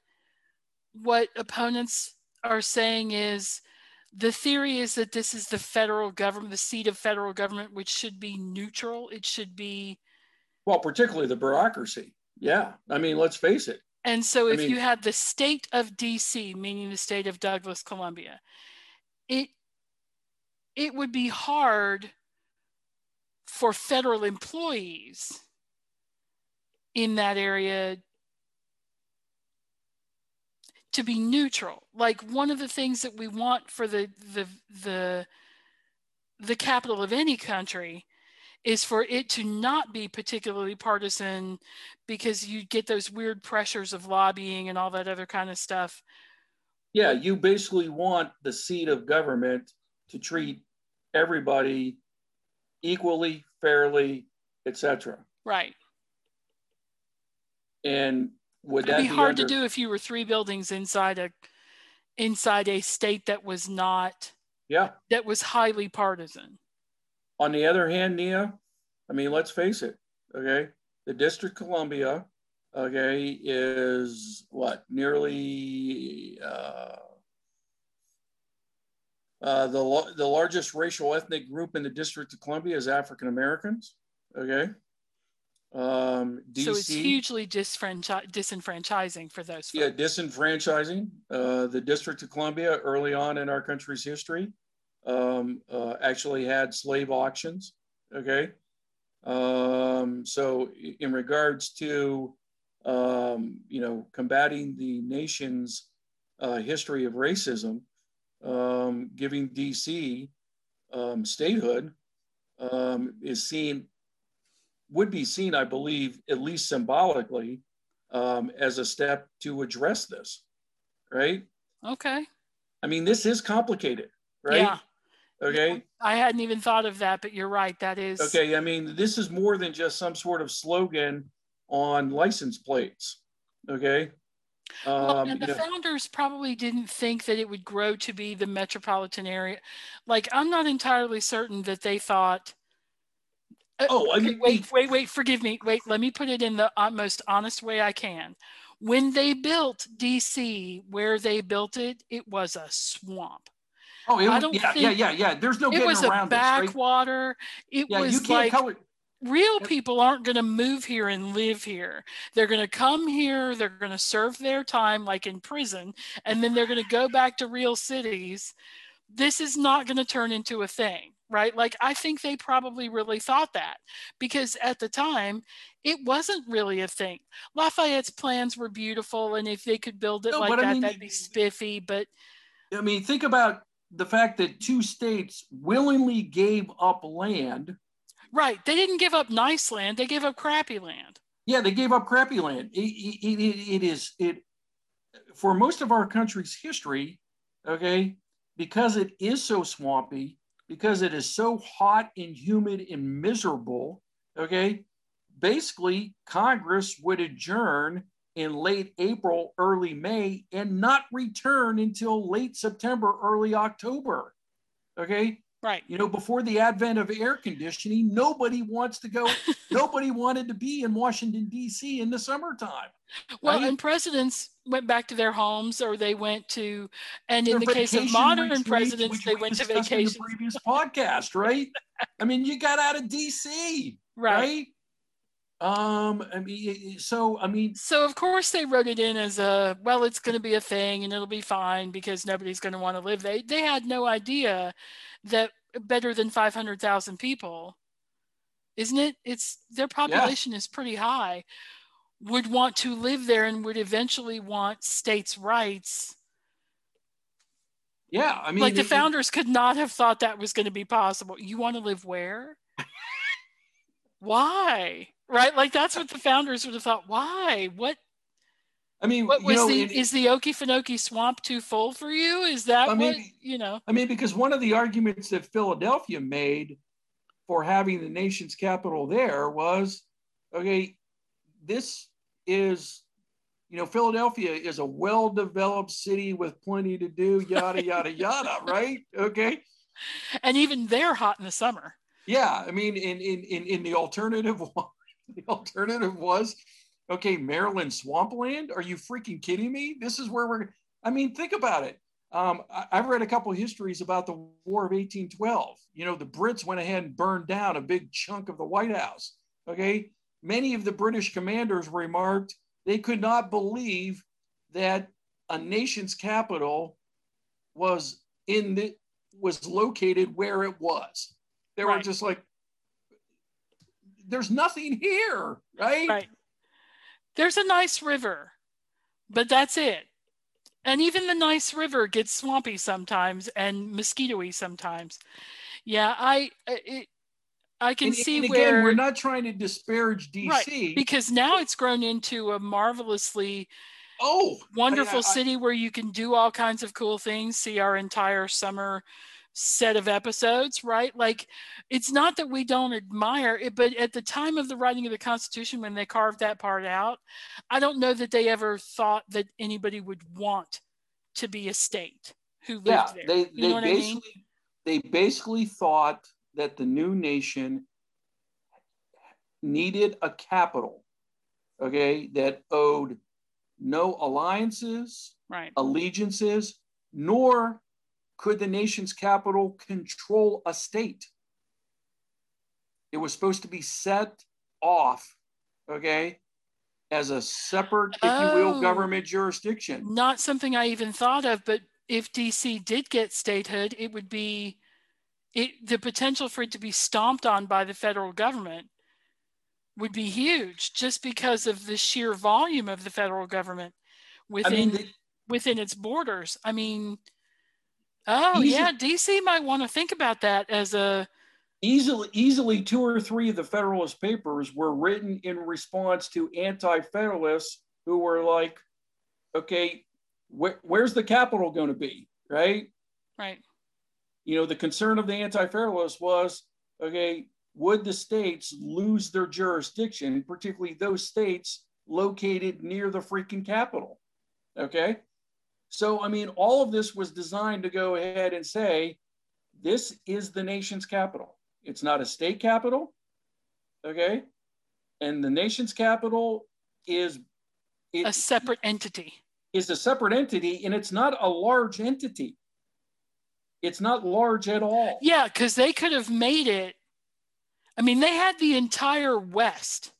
what opponents are saying is the theory is that this is the federal government, the seat of federal government, which should be neutral. It should be. Well, particularly the bureaucracy. Yeah. I mean, let's face it. And so if I mean, you had the state of DC, meaning the state of Douglass, Columbia, it it would be hard for federal employees in that area to be neutral. Like one of the things that we want for the the the the capital of any country is for it to not be particularly partisan because you get those weird pressures of lobbying and all that other kind of stuff. Yeah you basically want the seat of government to treat everybody equally fairly etc right. And would it'd that be hard under, to do if you were three buildings inside a inside a state that was not yeah. that was highly partisan. On the other hand nia i mean let's face it okay? The district of columbia okay is what nearly uh, uh, the, the largest racial ethnic group in the district of columbia is african americans okay um, DC, so it's hugely disfranchi- disenfranchising for those folks. Yeah, disenfranchising. Uh, the District of Columbia, early on in our country's history, um, uh, actually had slave auctions. Okay. Um, so, in regards to, um, you know, combating the nation's uh, history of racism, um, giving DC um, statehood um, is seen would be seen, I believe, at least symbolically, um, as a step to address this, right? Okay. I mean, this is complicated, right? Yeah. Okay. I hadn't even thought of that, but you're right. That is Okay. I mean, this is more than just some sort of slogan on license plates. Okay. Well, Um, and the you know- founders probably didn't think that it would grow to be the metropolitan area. Like, I'm not entirely certain that they thought. Uh, Oh, I okay, mean, wait, wait, wait. Forgive me. Wait, let me put it in the uh, most honest way I can. When they built DC, where they built it, it was a swamp. oh, I don't yeah, yeah, yeah, yeah. There's no It getting was a around this, right? backwater. It Yeah, you was can't like color. real people aren't going to move here and live here. They're going to come here, they're going to serve their time like in prison, and then they're going to go back to real cities. This is not going to turn into a thing, right? Like, I think they probably really thought that because at the time, it wasn't really a thing. Lafayette's plans were beautiful, and if they could build it No, like but I that, mean, that'd be spiffy. But I mean, think about the fact that two states willingly gave up land. right, they didn't give up nice land, they gave up crappy land. Yeah, they gave up crappy land. It, it, it, it is it for most of our country's history. Okay, because it is so swampy, because it is so hot and humid and miserable. Okay, basically Congress would adjourn in late April, early May, and not return until late September, early October. Okay, Right. you know, before the advent of air conditioning, nobody wants to go, nobody wanted to be in Washington, D.C. in the summertime. Well, right? and presidents went back to their homes or they went to, and in Their the case of modern retreats, presidents, they we went to vacation. the previous podcast, right? I mean, you got out of D.C., Right. right? Um, I mean, so I mean, So, of course, they wrote it in as a, well, it's going to be a thing and it'll be fine because nobody's going to want to live. They, they had no idea that better than 500,000 people, isn't it? It's their population is pretty high, would want to live there and would eventually want states' rights. yeah, I mean, like the it- founders could not have thought that was going to be possible. You want to live where? Why? Right? Like that's what the founders would have thought. Why? What I mean, what you was know, the it- is the Okefenokee swamp too full for you? Is that I what mean- you know? I mean, because one of the arguments that Philadelphia made for having the nation's capital there was okay, this is, you know, Philadelphia is a well developed city with plenty to do, yada, yada, yada, right? Okay. And even they're hot in the summer. Yeah. I mean, in, in, in, in the alternative, the alternative was, okay, Maryland swampland. Are you freaking kidding me? This is where we're, I mean, think about it. Um, I, I've read a couple of histories about the War of 1812. You know, the Brits went ahead and burned down a big chunk of the White House. Okay. Many of the British commanders remarked they could not believe that a nation's capital was in the was located where it was. They right. were just like, there's nothing here, right? Right. There's a nice river, but that's it. And even the nice river gets swampy sometimes and mosquitoy sometimes. Yeah, I it, I can and, see and again, where we're not trying to disparage DC right, because now it's grown into a marvelously oh wonderful I, I, city where you can do all kinds of cool things. See our entire summer set of episodes, right? Like it's not that we don't admire it, but at the time of the writing of the Constitution, when they carved that part out, I don't know that they ever thought that anybody would want to be a state who lived yeah, there. They, you they basically I mean? they basically thought that the new nation needed a capital, okay, that owed no alliances, right. allegiances, nor could the nation's capital control a state. It was supposed to be set off, okay, as a separate, if oh, you will, oh. government jurisdiction. Not something I even thought of, but if DC did get statehood, it would be it, the potential for it to be stomped on by the federal government would be huge just because of the sheer volume of the federal government within I mean, the, within its borders. I mean, oh easy, yeah, DC might want to think about that as a easily easily two or three of the Federalist Papers were written in response to anti-federalists who were like, okay, wh- where's the capital going to be, right? Right you know, the concern of the anti-federalists was, okay, would the states lose their jurisdiction, particularly those states located near the freaking capital? Okay. So, I mean, all of this was designed to go ahead and say, this is the nation's capital. It's not a state capital. Okay. And the nation's capital is a separate entity. Is a separate entity, and it's not a large entity. It's not large at all. Yeah, because they could have made it. I mean, they had the entire West.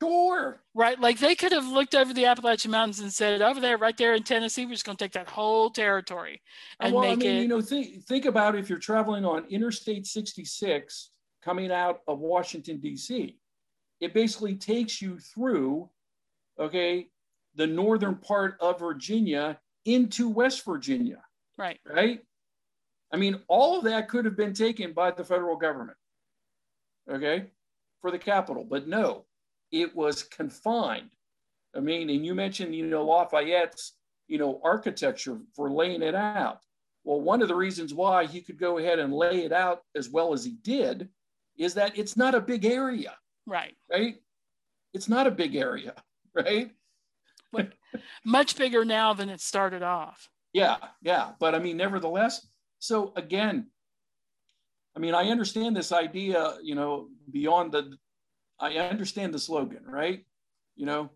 Sure. Right. Like they could have looked over the Appalachian Mountains and said, over there, right there in Tennessee, we're just going to take that whole territory and well, make I mean, it. You know, think, think about if you're traveling on Interstate 66 coming out of Washington, D.C., it basically takes you through, okay, the northern part of Virginia into West Virginia. Right. Right. I mean, all of that could have been taken by the federal government, okay, for the capital, but no, it was confined. I mean, and you mentioned, you know, Lafayette's, you know, architecture for laying it out. Well, one of the reasons why he could go ahead and lay it out as well as he did is that it's not a big area. Right. Right. It's not a big area. Right. much bigger now than it started off. Yeah. Yeah. But I mean, nevertheless, so again, I mean, I understand this idea, you know, beyond the, I understand the slogan, right? You know,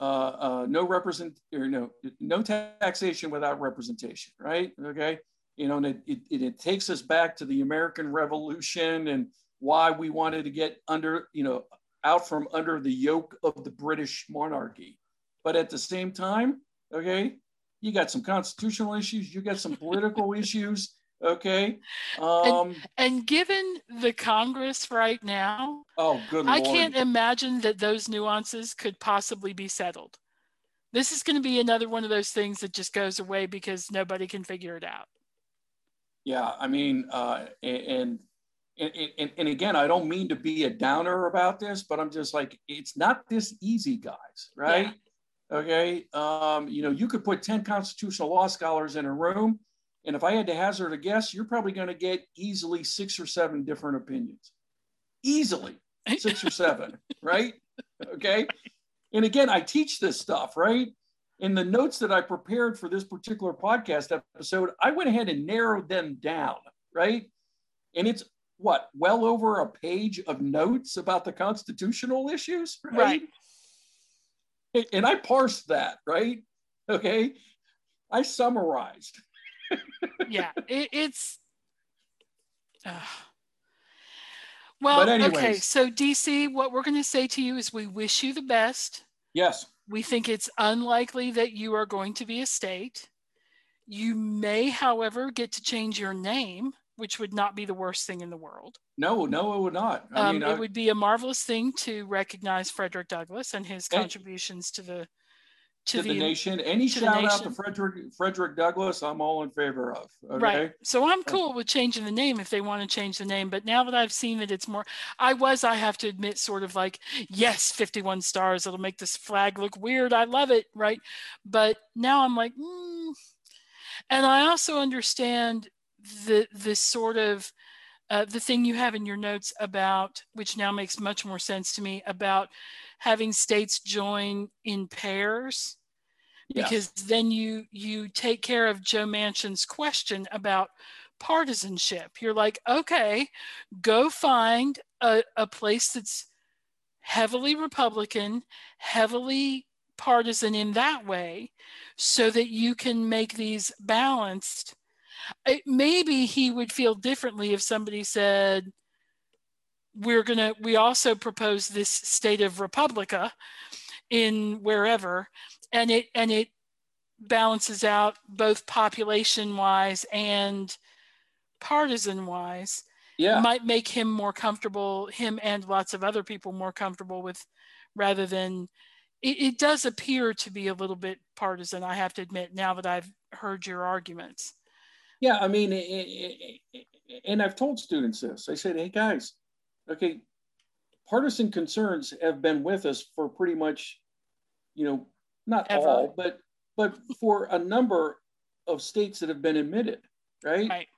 uh, uh, no represent or no no taxation without representation, right? Okay, you know, and it, it, it takes us back to the American Revolution and why we wanted to get under, you know, out from under the yoke of the British monarchy. But at the same time, okay, you got some constitutional issues, you got some political issues, Okay. Um, and, and, given the Congress right now, oh, good I can't imagine that those nuances could possibly be settled. This is going to be another one of those things that just goes away because nobody can figure it out. Yeah, I mean, uh, and, and and and again, I don't mean to be a downer about this, but I'm just like, it's not this easy, guys, right? Yeah. Okay. Um, you know, you could put 10 constitutional law scholars in a room and if I had to hazard a guess, you're probably going to get easily six or seven different opinions. Easily six or seven, right? Okay. And again, I teach this stuff, right? In the notes that I prepared for this particular podcast episode, I went ahead and narrowed them down, right? And it's what, well over a page of notes about the constitutional issues, right? right. And I parsed that, right? Okay. I summarized yeah, it, it's. Uh, well, okay. So DC, what we're going to say to you is, we wish you the best. Yes. We think it's unlikely that you are going to be a state. You may, however, get to change your name, which would not be the worst thing in the world. No, no, it would not. I um, mean, it I... would be a marvelous thing to recognize Frederick Douglass and his contributions to the to, to the, the, nation. Any shout out to Frederick Frederick Douglass, I'm all in favor of. Okay? Right. So I'm cool with changing the name if they want to change the name. But now that I've seen that it's more, I was, I have to admit, sort of like, yes, 51 stars. It'll make this flag look weird. I love it. Right. But now I'm like, mm. and I also understand the the sort of uh, the thing you have in your notes about, which now makes much more sense to me, about having states join in pairs because then you you take care of Joe Manchin's question about partisanship. You're like, okay, go find a, a place that's heavily Republican, heavily partisan in that way, so that you can make these balanced. It, maybe he would feel differently if somebody said, we're going to we also propose this state of republica in wherever and it and it balances out both population wise and partisan wise yeah. Might make him more comfortable him and lots of other people more comfortable with rather than it, it does appear to be a little bit partisan i have to admit now that i've heard your arguments. Yeah i mean it, it, and i've told students this. I said hey guys okay, partisan concerns have been with us for pretty much, you know, not Ever. all, but but for a number of states that have been admitted, right? Right.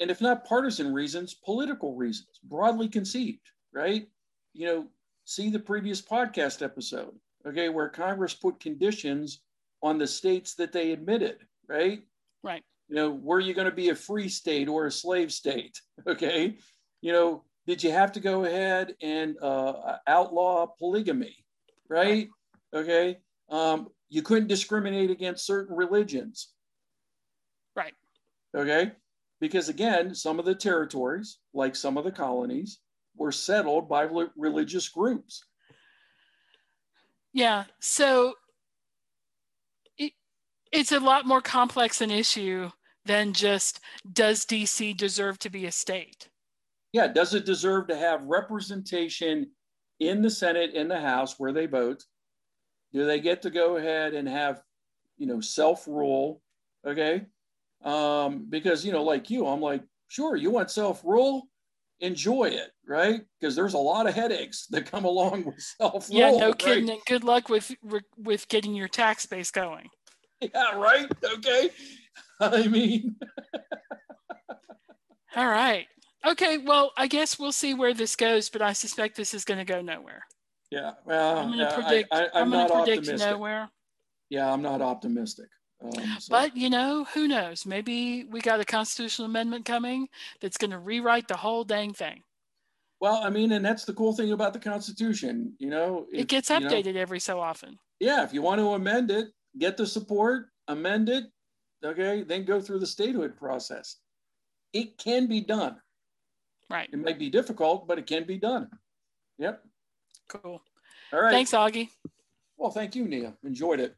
And if not partisan reasons, political reasons, broadly conceived, right? You know, see the previous podcast episode, okay, where Congress put conditions on the states that they admitted, right? Right. You know, were you going to be a free state or a slave state? Okay. You know, did you have to go ahead and uh, outlaw polygamy, right? Okay. Um, you couldn't discriminate against certain religions. Right. Okay. Because again, some of the territories, like some of the colonies, were settled by religious groups. Yeah. So it, it's a lot more complex an issue than just does DC deserve to be a state? Yeah, does it deserve to have representation in the Senate, in the House where they vote? Do they get to go ahead and have, you know, self rule? Okay. Um, because, you know, like you, I'm like, sure, you want self rule? Enjoy it, right? Because there's a lot of headaches that come along with self rule. Yeah, no kidding. Right? good luck with with getting your tax base going. Yeah, right. Okay. I mean, all right. Okay, well, I guess we'll see where this goes, but I suspect this is going to go nowhere. Yeah, well, I'm going to predict. I, am going to predict optimistic. nowhere. Yeah, I'm not optimistic. Um, so. But you know, who knows? Maybe we got a constitutional amendment coming that's going to rewrite the whole dang thing. Well, I mean, and that's the cool thing about the Constitution. You know, if, it gets updated you know, every so often. Yeah, if you want to amend it, get the support, amend it, okay, then go through the statehood process. It can be done. Right. It may be difficult, but it can be done. Yep. Cool. All right. Thanks, Augie. Well, thank you, Nia. Enjoyed it.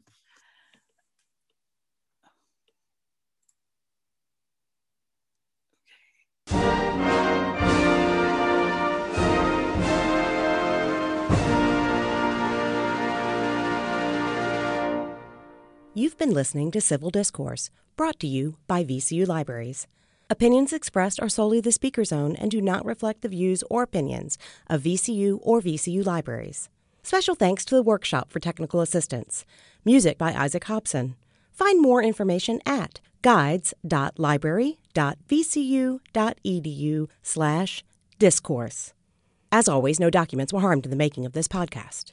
You've been listening to Civil Discourse, brought to you by VCU Libraries. Opinions expressed are solely the speaker's own and do not reflect the views or opinions of VCU or VCU libraries. Special thanks to the workshop for technical assistance. Music by Isaac Hobson. Find more information at guides.library.vcu.edu slash discourse. As always, no documents were harmed in the making of this podcast.